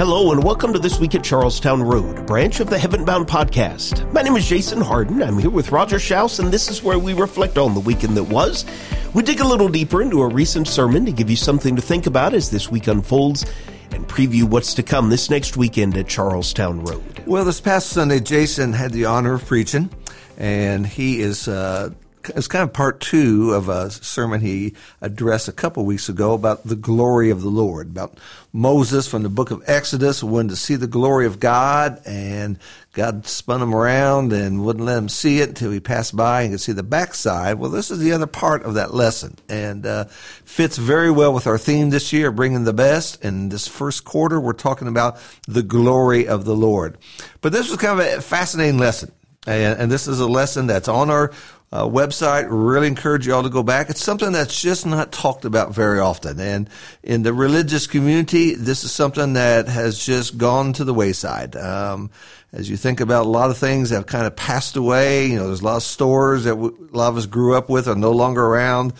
Hello, and welcome to This Week at Charlestown Road, a branch of the Heaven Bound podcast. My name is Jason Harden. I'm here with Roger Schaus, and this is where we reflect on the weekend that was. We dig a little deeper into a recent sermon to give you something to think about as this week unfolds and preview what's to come this next weekend at Charlestown Road. Well, this past Sunday, Jason had the honor of preaching, and he is uh, it's kind of part two of a sermon he addressed a couple weeks ago about the glory of the Lord, about Moses from the book of Exodus wanted to see the glory of God, and God spun him around and wouldn't let him see it until he passed by and could see the backside. Well, this is the other part of that lesson, and uh, fits very well with our theme this year, bringing the best. In this first quarter, we're talking about the glory of the Lord. But this was kind of a fascinating lesson. And, and, this is a lesson that's on our uh, website. Really encourage you all to go back. It's something that's just not talked about very often. And in the religious community, this is something that has just gone to the wayside. Um, as you think about a lot of things that have kind of passed away, you know, there's a lot of stores that a lot of us grew up with are no longer around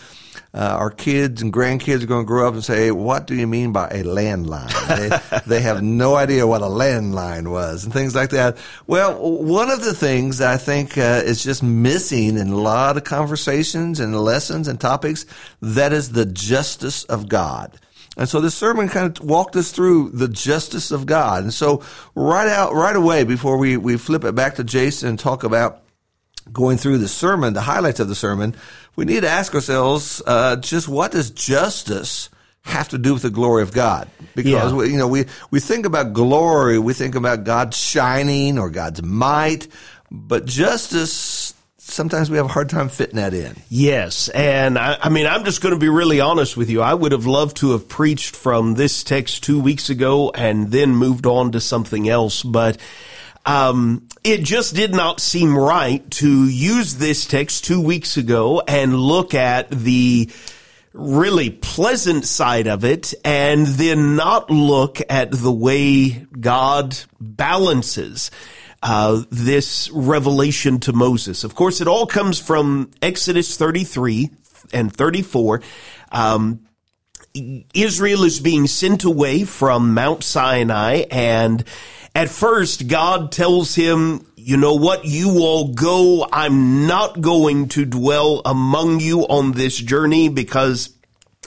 uh, our kids and grandkids are going to grow up and say, "What do you mean by a landline?" they, they have no idea what a landline was and things like that. Well, one of the things that I think uh, is just missing in a lot of conversations and lessons and topics that is the justice of God. And so this sermon kind of walked us through the justice of God. And so right out, right away, before we, we flip it back to Jason and talk about going through the sermon, the highlights of the sermon, we need to ask ourselves uh, just what does justice have to do with the glory of God? Because yeah. we, you know we we think about glory, we think about God shining or God's might, but justice. Sometimes we have a hard time fitting that in. Yes. And I, I mean, I'm just going to be really honest with you. I would have loved to have preached from this text two weeks ago and then moved on to something else. But um, it just did not seem right to use this text two weeks ago and look at the really pleasant side of it and then not look at the way God balances uh, this revelation to Moses. Of course, it all comes from Exodus 33 and 34. Um, Israel is being sent away from Mount Sinai and at first, God tells him, you know what? You all go. I'm not going to dwell among you on this journey because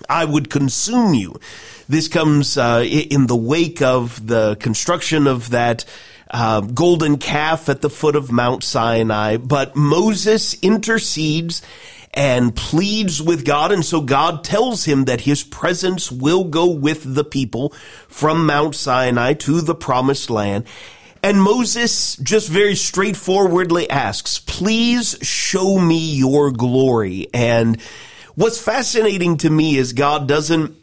I would consume you. This comes uh, in the wake of the construction of that uh, golden calf at the foot of Mount Sinai. But Moses intercedes and pleads with God. And so God tells him that his presence will go with the people from Mount Sinai to the promised land. And Moses just very straightforwardly asks, please show me your glory. And what's fascinating to me is God doesn't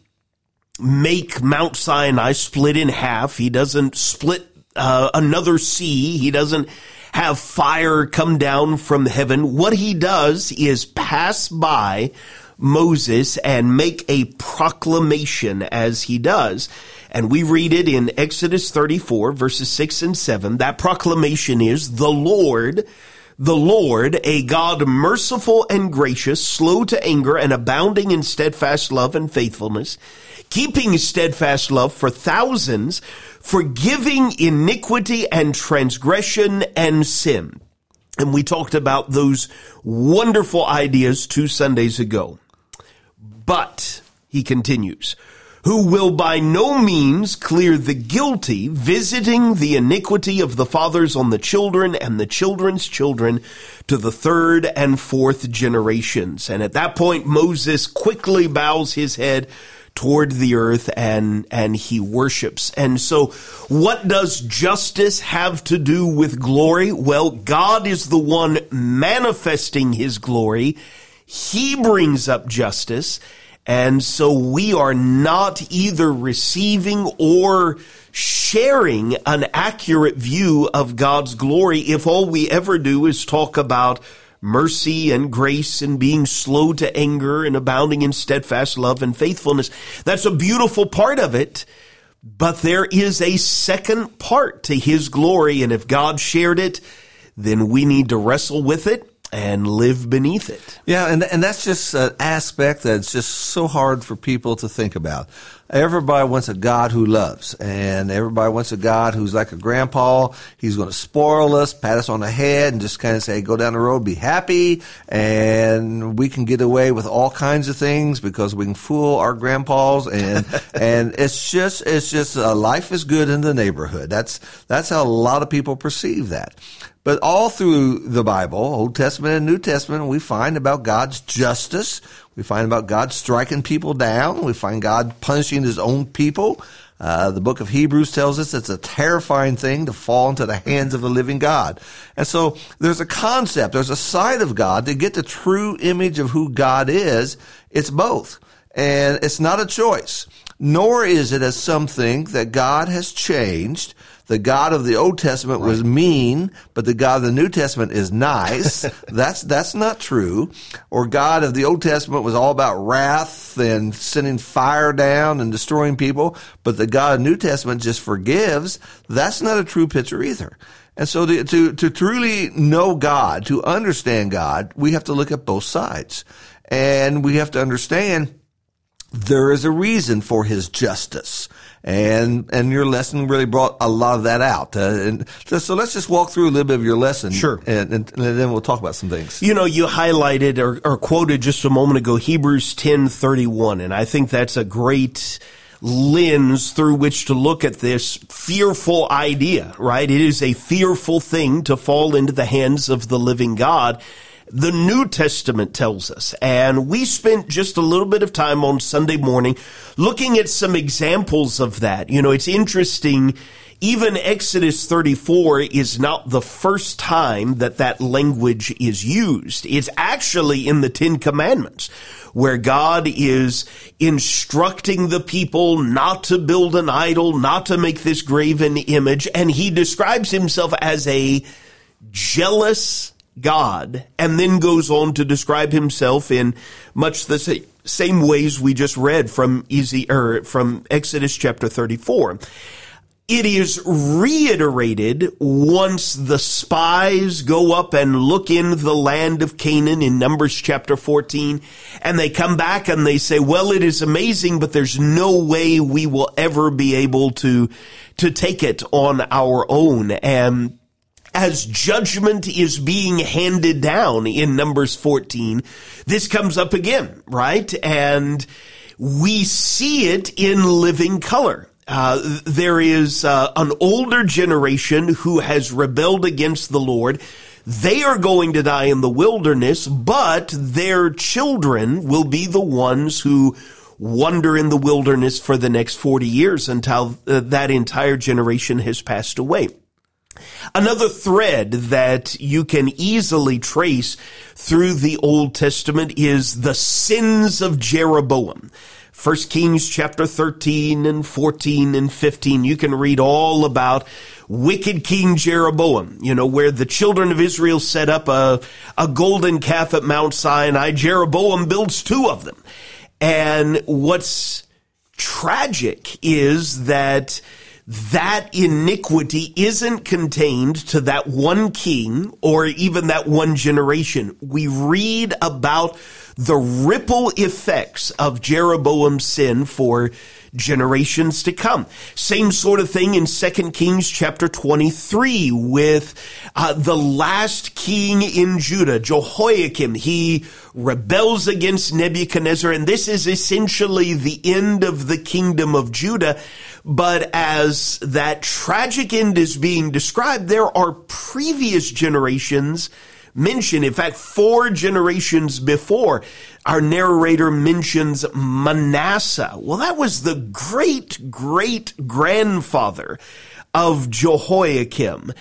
make Mount Sinai split in half. He doesn't split uh, another sea. He doesn't have fire come down from heaven. What he does is pass by Moses and make a proclamation as he does. And we read it in Exodus 34 verses 6 and 7. That proclamation is the Lord, the Lord, a God merciful and gracious, slow to anger and abounding in steadfast love and faithfulness, keeping steadfast love for thousands, forgiving iniquity and transgression and sin. And we talked about those wonderful ideas two Sundays ago. But, he continues, who will by no means clear the guilty, visiting the iniquity of the fathers on the children and the children's children to the third and fourth generations. And at that point, Moses quickly bows his head toward the earth and and he worships. And so what does justice have to do with glory? Well, God is the one manifesting his glory. He brings up justice. And so we are not either receiving or sharing an accurate view of God's glory if all we ever do is talk about mercy and grace and being slow to anger and abounding in steadfast love and faithfulness. That's a beautiful part of it. But there is a second part to his glory. And if God shared it, then we need to wrestle with it and live beneath it. Yeah, and and that's just an aspect that's just so hard for people to think about. Everybody wants a God who loves, and everybody wants a God who's like a grandpa. He's going to spoil us, pat us on the head, and just kind of say, "Go down the road, be happy," and we can get away with all kinds of things because we can fool our grandpas, and and it's just it's just uh, life is good in the neighborhood. That's that's how a lot of people perceive that. But all through the Bible, Old Testament and New Testament, we find about God's justice. We find about God striking people down. We find God punishing his own people. Uh, the book of Hebrews tells us it's a terrifying thing to fall into the hands of the living God. And so there's a concept, there's a side of God to get the true image of who God is. It's both. And it's not a choice, nor is it as something that God has changed the God of the Old Testament right. was mean, but the God of the New Testament is nice. that's that's not true. Or God of the Old Testament was all about wrath and sending fire down and destroying people, but the God of the New Testament just forgives. That's not a true picture either. And so to, to, to truly know God, to understand God, we have to look at both sides. And we have to understand there is a reason for his justice and and your lesson really brought a lot of that out. Uh, and so, let's just walk through a little bit of your lesson, sure, and, and, and, then we'll talk about some things. You know, you highlighted or, or quoted just a moment ago Hebrews ten thirty one, and I think that's a great lens through which to look at this fearful idea. Right? It is a fearful thing to fall into the hands of the living God the New Testament tells us. And we spent just a little bit of time on Sunday morning looking at some examples of that. You know, it's interesting. Even Exodus 34 is not the first time that that language is used. It's actually in the Ten Commandments where God is instructing the people not to build an idol, not to make this graven image. And he describes himself as a jealous God, and then goes on to describe himself in much the same ways we just read from Easy or er, from Exodus chapter 34. It is reiterated once the spies go up and look in the land of Canaan in Numbers chapter 14, and they come back and they say, well, it is amazing, but there's no way we will ever be able to, to take it on our own. And as judgment is being handed down in Numbers 14, this comes up again, right? And we see it in living color. Uh, there is uh, an older generation who has rebelled against the Lord. They are going to die in the wilderness, but their children will be the ones who wander in the wilderness for the next 40 years until uh, that entire generation has passed away. Another thread that you can easily trace through the Old Testament is the sins of Jeroboam. 1 Kings chapter 13 and 14 and 15. You can read all about wicked King Jeroboam, you know, where the children of Israel set up a, a golden calf at Mount Sinai. Jeroboam builds two of them. And what's tragic is that that iniquity isn't contained to that one king or even that one generation. We read about the ripple effects of Jeroboam's sin for generations to come. Same sort of thing in 2 Kings chapter 23 with uh, the last king in Judah, Jehoiakim. He rebels against Nebuchadnezzar, and this is essentially the end of the kingdom of Judah. But as that tragic end is being described, there are previous generations mentioned. In fact, four generations before, our narrator mentions Manasseh. Well, that was the great great grandfather of Jehoiakim.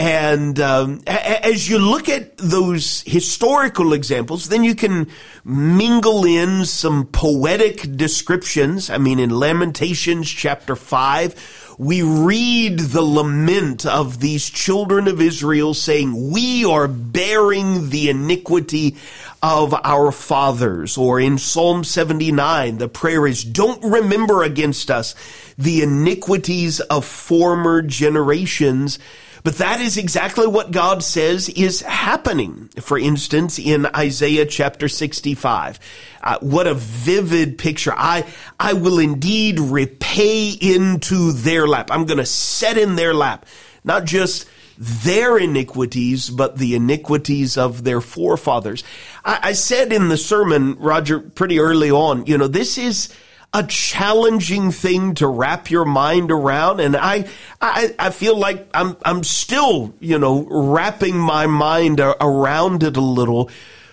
And um, as you look at those historical examples, then you can mingle in some poetic descriptions. I mean, in Lamentations chapter 5, we read the lament of these children of Israel saying, We are bearing the iniquity of our fathers. Or in Psalm 79, the prayer is, Don't remember against us the iniquities of former generations But that is exactly what God says is happening. For instance, in Isaiah chapter 65. Uh, what a vivid picture. I, I will indeed repay into their lap. I'm going to set in their lap. Not just their iniquities, but the iniquities of their forefathers. I, I said in the sermon, Roger, pretty early on, you know, this is, a challenging thing to wrap your mind around. And I, I, I feel like I'm, I'm still, you know, wrapping my mind around it a little,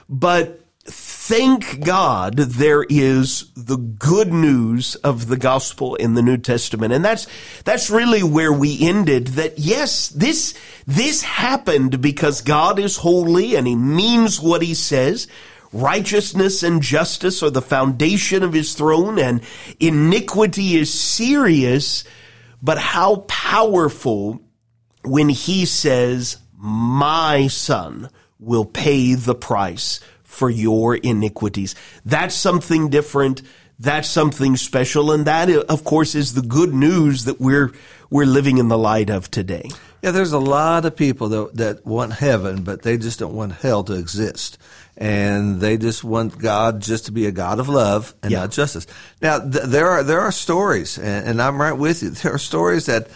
but thank God there is the good news of the gospel in the New Testament. And that's, that's really where we ended that yes, this, this happened because God is holy and he means what he says. Righteousness and justice are the foundation of his throne, and iniquity is serious, but how powerful when he says, My son will pay the price for your iniquities. That's something different. That's something special. And that, of course, is the good news that we're, we're living in the light of today. Yeah, there's a lot of people that, that want heaven, but they just don't want hell to exist and they just want God just to be a God of love and yeah. not justice. Now, th- there are there are stories, and, and, I'm right with you. There are stories that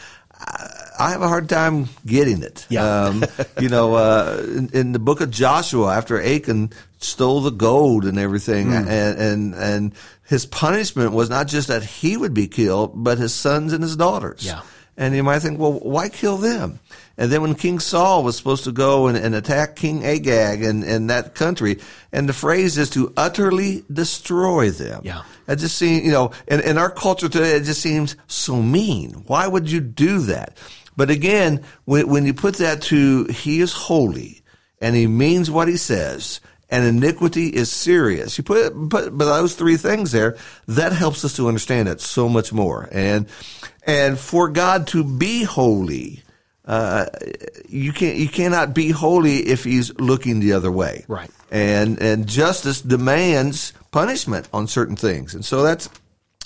I have a hard time getting it. Yeah. Um, you know, uh, in, in, the book of Joshua, after Achan stole the gold and everything, mm. and, and and his punishment was not just that he would be killed, but his sons and his daughters. Yeah. And you might think, well, why kill them? And then when King Saul was supposed to go and, and attack King Agag and, and that country, and the phrase is to utterly destroy them. Yeah. It just seems, you know, in, in our culture today, it just seems so mean. Why would you do that? But again, when, when you put that to he is holy and he means what he says, and iniquity is serious. You put, put but those three things there, that helps us to understand it so much more. And and for God to be holy, uh, you can't you cannot be holy if he's looking the other way. Right. And and justice demands punishment on certain things. And so that's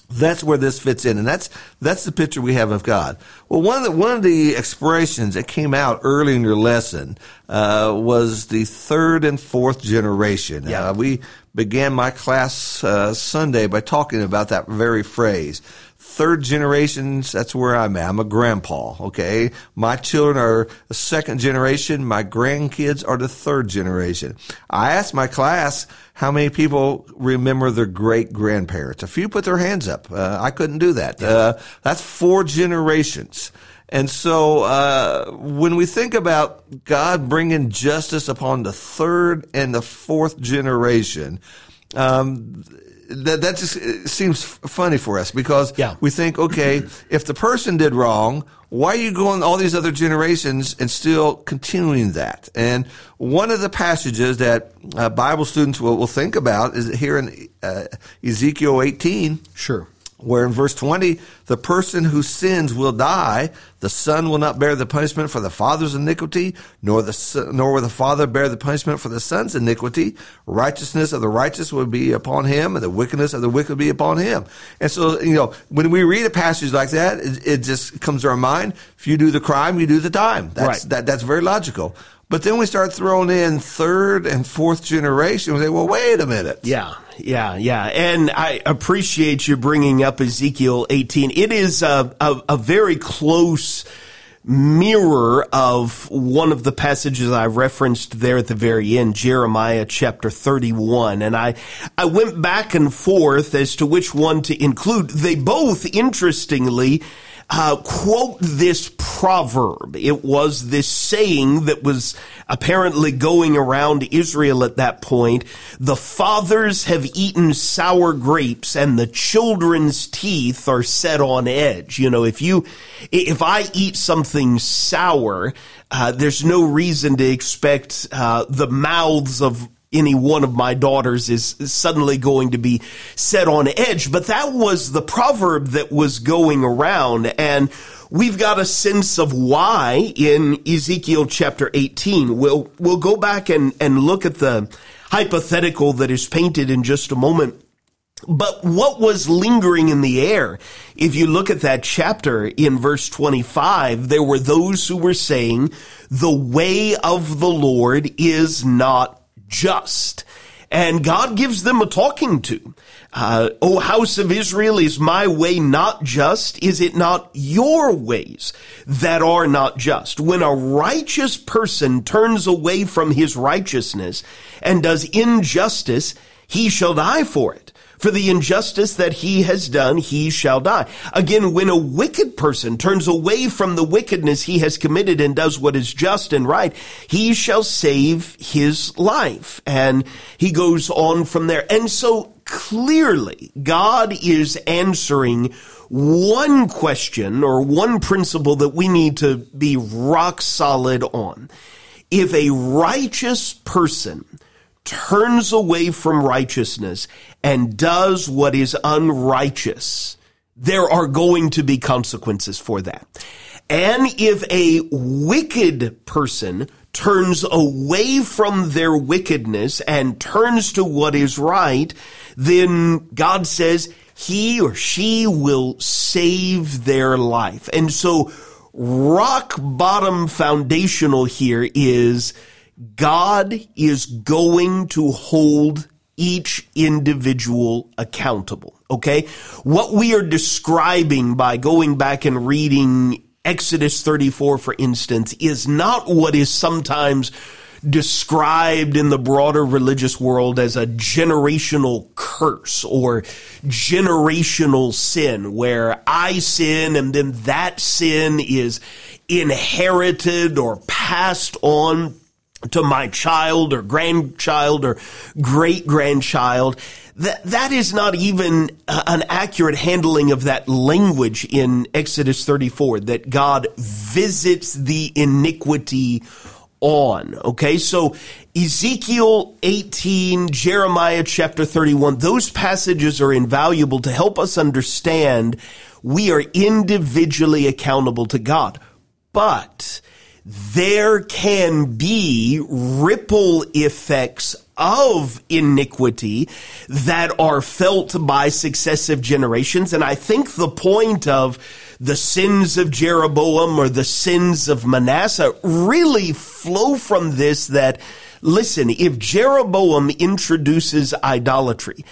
that's where this fits in, and that's that's the picture we have of God. Well, one of the one of the expressions that came out early in your lesson uh, was the third and fourth generation. Yeah. Uh, we began my class uh, Sunday by talking about that very phrase third generations, that's where I'm at. I'm a grandpa, okay? My children are the second generation. My grandkids are the third generation. I asked my class how many people remember their great grandparents. A few put their hands up. Uh, I couldn't do that. Uh, that's four generations. And so, uh, when we think about God bringing justice upon the third and the fourth generation, um, that that just seems funny for us because yeah. we think, okay, if the person did wrong, why are you going all these other generations and still continuing that? And one of the passages that uh, Bible students will, will think about is here in uh, Ezekiel 18. Sure where in verse 20, the person who sins will die. The son will not bear the punishment for the father's iniquity, nor the nor will the father bear the punishment for the son's iniquity. Righteousness of the righteous will be upon him, and the wickedness of the wicked will be upon him. And so, you know, when we read a passage like that, it, it just comes to our mind: if you do the crime, you do the time. That's right. that, that's very logical. But then we start throwing in third and fourth generation. We say, well, wait a minute. Yeah, yeah, yeah. And I appreciate you bringing up Ezekiel 18. It is a, a, a very close mirror of one of the passages I referenced there at the very end, Jeremiah chapter 31. And I, I went back and forth as to which one to include. They both, interestingly, uh, quote this proverb. It was this saying that was apparently going around Israel at that point. The fathers have eaten sour grapes and the children's teeth are set on edge. You know, if you, if I eat something sour, uh, there's no reason to expect uh, the mouths of any one of my daughters is suddenly going to be set on edge. But that was the proverb that was going around. And we've got a sense of why in Ezekiel chapter 18. We'll, we'll go back and, and look at the hypothetical that is painted in just a moment. But what was lingering in the air? If you look at that chapter in verse 25, there were those who were saying, the way of the Lord is not just. And God gives them a talking to. Uh, o house of Israel, is my way not just? Is it not your ways that are not just? When a righteous person turns away from his righteousness and does injustice, he shall die for it. For the injustice that he has done, he shall die. Again, when a wicked person turns away from the wickedness he has committed and does what is just and right, he shall save his life. And he goes on from there. And so clearly, God is answering one question or one principle that we need to be rock solid on. If a righteous person turns away from righteousness and does what is unrighteous, there are going to be consequences for that. And if a wicked person turns away from their wickedness and turns to what is right, then God says he or she will save their life. And so rock bottom foundational here is God is going to hold each individual accountable. Okay. What we are describing by going back and reading Exodus 34, for instance, is not what is sometimes described in the broader religious world as a generational curse or generational sin where I sin and then that sin is inherited or passed on to my child or grandchild or great grandchild. That, that is not even uh, an accurate handling of that language in Exodus 34 that God visits the iniquity on. Okay. So Ezekiel 18, Jeremiah chapter 31, those passages are invaluable to help us understand we are individually accountable to God. But there can be ripple effects of iniquity that are felt by successive generations. And I think the point of the sins of Jeroboam or the sins of Manasseh really flow from this that, listen, if Jeroboam introduces idolatry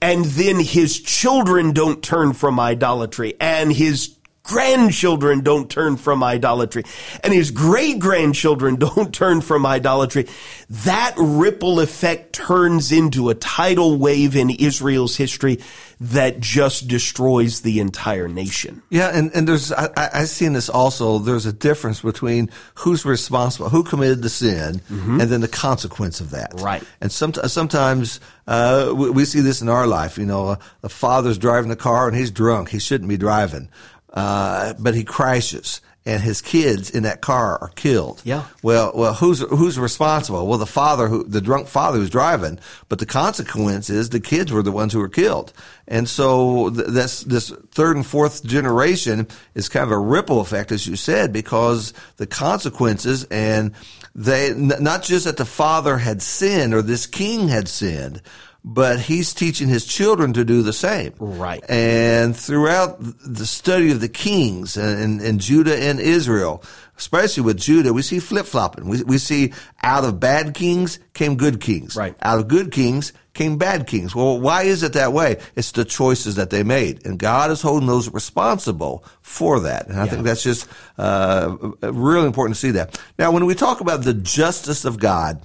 and then his children don't turn from idolatry and his grandchildren don't turn from idolatry and his great grandchildren don't turn from idolatry, that ripple effect turns into a tidal wave in Israel's history that just destroys the entire nation. Yeah, and, and there's I, I see in this also there's a difference between who's responsible, who committed the sin, mm-hmm. and then the consequence of that. Right. And some, sometimes uh, we, we, see this in our life. You know, a father's driving the car and he's drunk. He shouldn't be driving. Uh, but he crashes and his kids in that car are killed. Yeah. Well, well, who's who's responsible? Well, the father, who the drunk father who's driving. But the consequence is the kids were the ones who were killed. And so th- this this third and fourth generation is kind of a ripple effect, as you said, because the consequences and they n- not just that the father had sinned or this king had sinned, but he's teaching his children to do the same. Right. And throughout the study of the kings and, and Judah and Israel, especially with Judah, we see flip flopping. We, we see out of bad kings came good kings. Right. Out of good kings came bad kings. Well, why is it that way? It's the choices that they made. And God is holding those responsible for that. And I yeah. think that's just uh, really important to see that. Now, when we talk about the justice of God,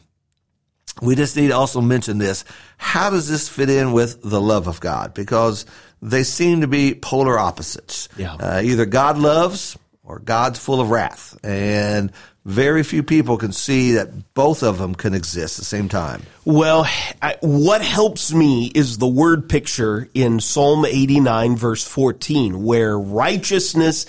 we just need to also mention this. How does this fit in with the love of God? Because they seem to be polar opposites. Yeah. Uh, either God loves or God's full of wrath. And very few people can see that both of them can exist at the same time. Well, I, what helps me is the word picture in Psalm 89 verse 14, where righteousness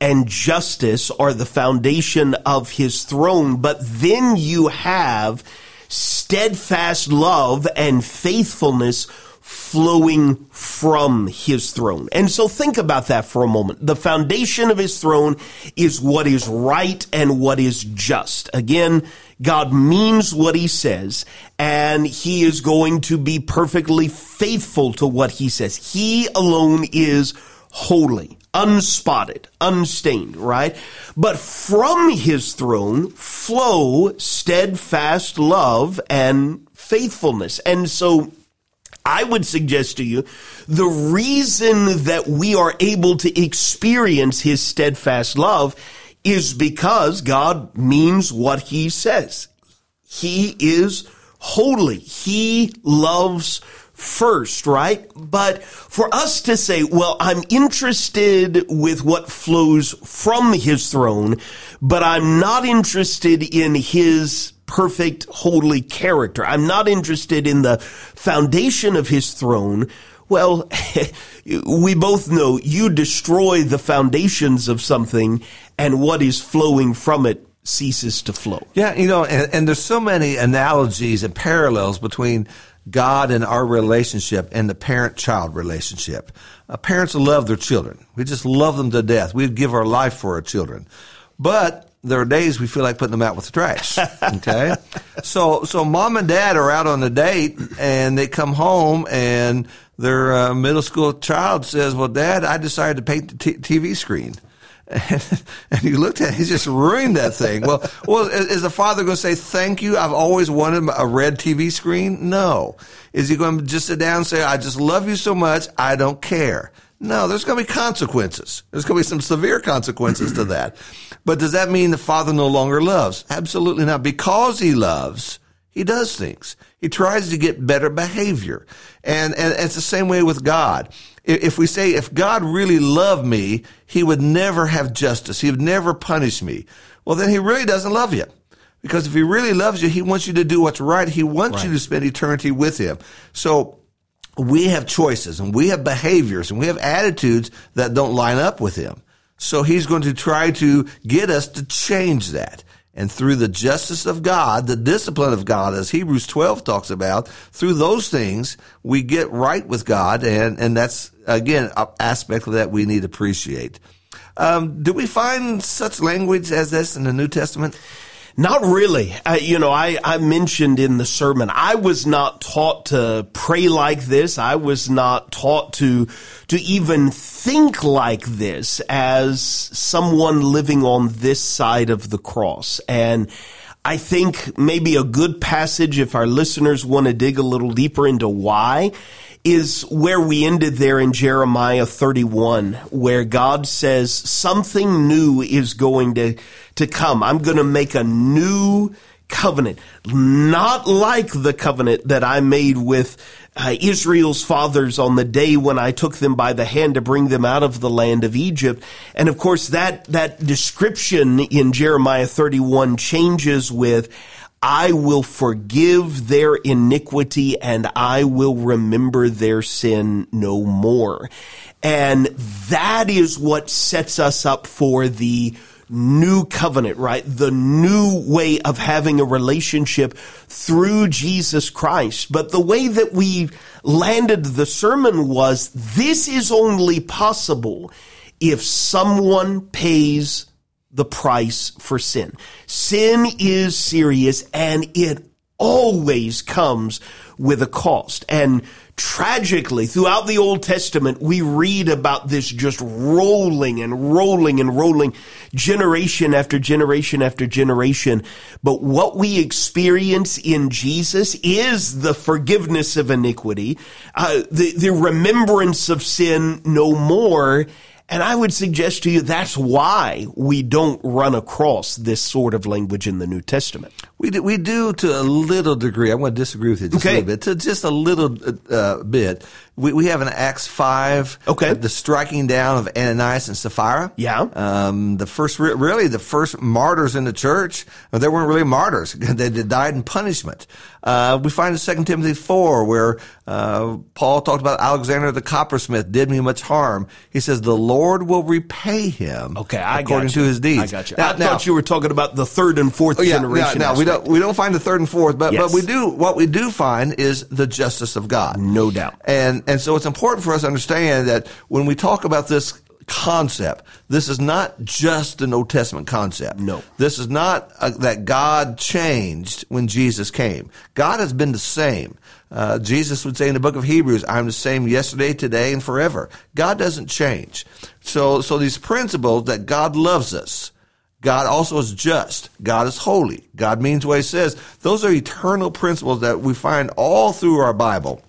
and justice are the foundation of his throne. But then you have steadfast love and faithfulness flowing from his throne. And so think about that for a moment. The foundation of his throne is what is right and what is just. Again, God means what he says and he is going to be perfectly faithful to what he says. He alone is holy, unspotted, unstained, right? But from his throne flow steadfast love and faithfulness. And so I would suggest to you the reason that we are able to experience his steadfast love is because God means what he says. He is holy. He loves first, right? But for us to say, well, I'm interested with what flows from his throne, but I'm not interested in his perfect, holy character. I'm not interested in the foundation of his throne. Well, we both know you destroy the foundations of something and what is flowing from it ceases to flow. Yeah, you know, and, and there's so many analogies and parallels between God and our relationship and the parent child relationship. Uh, parents love their children. We just love them to death. We'd give our life for our children. But there are days we feel like putting them out with the trash. Okay. so, so mom and dad are out on a date and they come home and their uh, middle school child says, well, dad, I decided to paint the t- TV screen. And, and you looked at it, he just ruined that thing. Well, well, is the father going to say, thank you? I've always wanted a red TV screen? No. Is he going to just sit down and say, I just love you so much. I don't care. No, there's going to be consequences. There's going to be some severe consequences to that. But does that mean the father no longer loves? Absolutely not. Because he loves, he does things. He tries to get better behavior. And, and it's the same way with God. If we say, if God really loved me, he would never have justice. He would never punish me. Well, then he really doesn't love you. Because if he really loves you, he wants you to do what's right. He wants right. you to spend eternity with him. So we have choices and we have behaviors and we have attitudes that don't line up with him. So he's going to try to get us to change that. And through the justice of God, the discipline of God, as Hebrews 12 talks about, through those things, we get right with God. And, and that's, again, an aspect of that we need to appreciate. Um, do we find such language as this in the New Testament? Not really. You know, I, I mentioned in the sermon, I was not taught to pray like this. I was not taught to, to even think like this as someone living on this side of the cross. And I think maybe a good passage, if our listeners want to dig a little deeper into why, is where we ended there in Jeremiah 31, where God says something new is going to, to come. I'm going to make a new covenant, not like the covenant that I made with uh, Israel's fathers on the day when I took them by the hand to bring them out of the land of Egypt. And of course, that, that description in Jeremiah 31 changes with, I will forgive their iniquity and I will remember their sin no more. And that is what sets us up for the new covenant, right? The new way of having a relationship through Jesus Christ. But the way that we landed the sermon was this is only possible if someone pays the price for sin. Sin is serious and it always comes with a cost. And tragically, throughout the Old Testament, we read about this just rolling and rolling and rolling generation after generation after generation. But what we experience in Jesus is the forgiveness of iniquity, uh, the, the remembrance of sin no more and I would suggest to you that's why we don't run across this sort of language in the New Testament. We do, we do to a little degree. I want to disagree with you just okay. a little bit. To just a little uh, bit. We, we have in Acts 5, okay. Uh, the striking down of Ananias and Sapphira. Yeah. Um, the first, really, the first martyrs in the church, they weren't really martyrs. they died in punishment. Uh, we find in 2 Timothy 4 where Uh, Paul talked about Alexander the coppersmith did me much harm. He says the Lord will repay him. Okay, I according got you. to his deeds. I got you. Now, I thought you were talking about the third and fourth Oh, yeah, generation. Now, we don't we don't find the third and fourth, but Yes. but we do what we do find is the justice of God. No doubt. And and so it's important for us to understand that when we talk about this concept, this is not just an Old Testament concept. No. This is not uh, that God changed when Jesus came. God has been the same. Uh, Jesus would say in the book of Hebrews, I'm the same yesterday, today, and forever. God doesn't change. So, so these principles that God loves us, God also is just. God is holy. God means what he says. Those are eternal principles that we find all through our Bible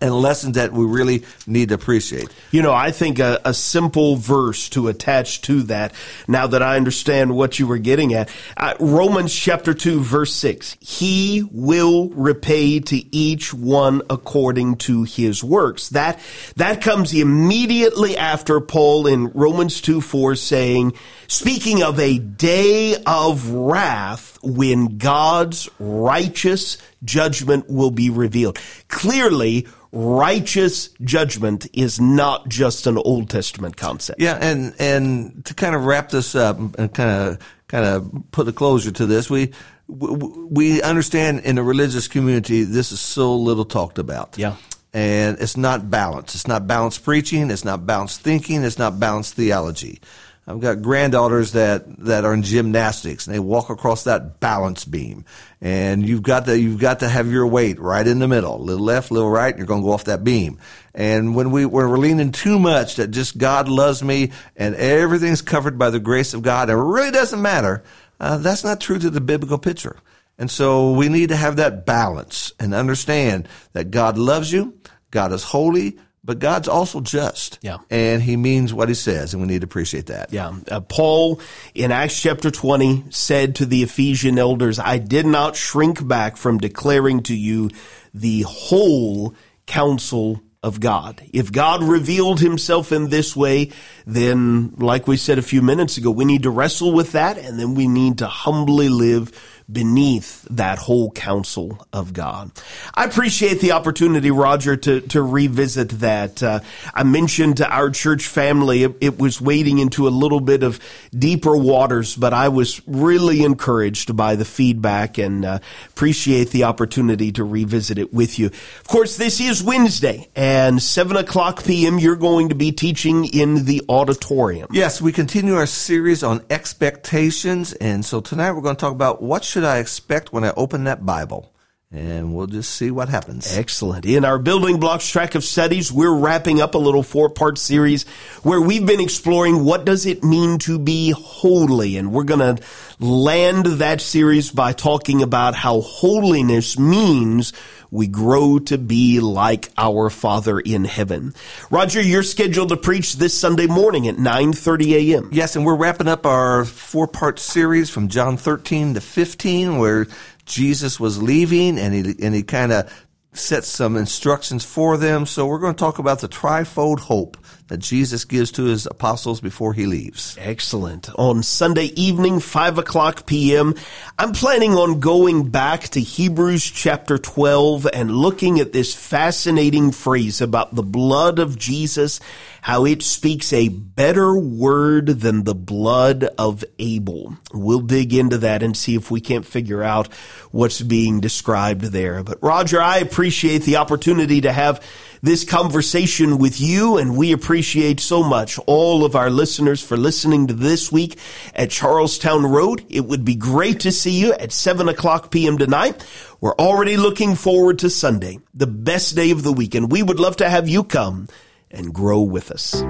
and lessons that we really need to appreciate. You know, I think a, a simple verse to attach to that, now that I understand what you were getting at, uh, Romans chapter 2, verse 6. He will repay to each one according to his works. That, that comes immediately after Paul in Romans 2, 4 saying, speaking of a day of wrath when God's righteous judgment will be revealed. Clearly, righteous judgment is not just an Old Testament concept. Yeah, and and to kind of wrap this up and kind of kind of put a closure to this, we we understand in the religious community this is so little talked about. Yeah. And it's not balanced. It's not balanced preaching. It's not balanced thinking. It's not balanced theology. I've got granddaughters that, that are in gymnastics and they walk across that balance beam. And you've got to, you've got to have your weight right in the middle. Little left, little right, and you're going to go off that beam. And when we, when we're leaning too much that just God loves me and everything's covered by the grace of God it really doesn't matter, uh, that's not true to the biblical picture. And so we need to have that balance and understand that God loves you, God is holy, but God's also just. Yeah. And he means what he says, and we need to appreciate that. Yeah. Uh, Paul in Acts chapter 20 said to the Ephesian elders, I did not shrink back from declaring to you the whole counsel of God. If God revealed himself in this way, then like we said a few minutes ago, we need to wrestle with that and then we need to humbly live beneath that whole counsel of God. I appreciate the opportunity, Roger, to, to revisit that. Uh, I mentioned to our church family it, it was wading into a little bit of deeper waters, but I was really encouraged by the feedback and uh, appreciate the opportunity to revisit it with you. Of course, this is Wednesday and 7 o'clock p.m. You're going to be teaching in the auditorium. Yes, we continue our series on expectations. And so tonight we're going to talk about what should I expect when I open that Bible. And we'll just see what happens. Excellent. In our building blocks track of studies, we're wrapping up a little four part series where we've been exploring what does it mean to be holy. And we're going to land that series by talking about how holiness means we grow to be like our Father in heaven. Roger, you're scheduled to preach this Sunday morning at 9:30 a.m. Yes, and we're wrapping up our four part series from John 13 to 15 where Jesus was leaving and he, and he kind of set some instructions for them. So we're going to talk about the trifold hope that Jesus gives to his apostles before he leaves. Excellent. On Sunday evening, 5 o'clock p.m., I'm planning on going back to Hebrews chapter 12 and looking at this fascinating phrase about the blood of Jesus, how it speaks a better word than the blood of Abel. We'll dig into that and see if we can't figure out what's being described there. But Roger, I appreciate the opportunity to have this conversation with you, and we appreciate so much all of our listeners for listening to this week at Charlestown Road. It would be great to see you at 7 o'clock p.m. tonight. We're already looking forward to Sunday, the best day of the week, and we would love to have you come and grow with us.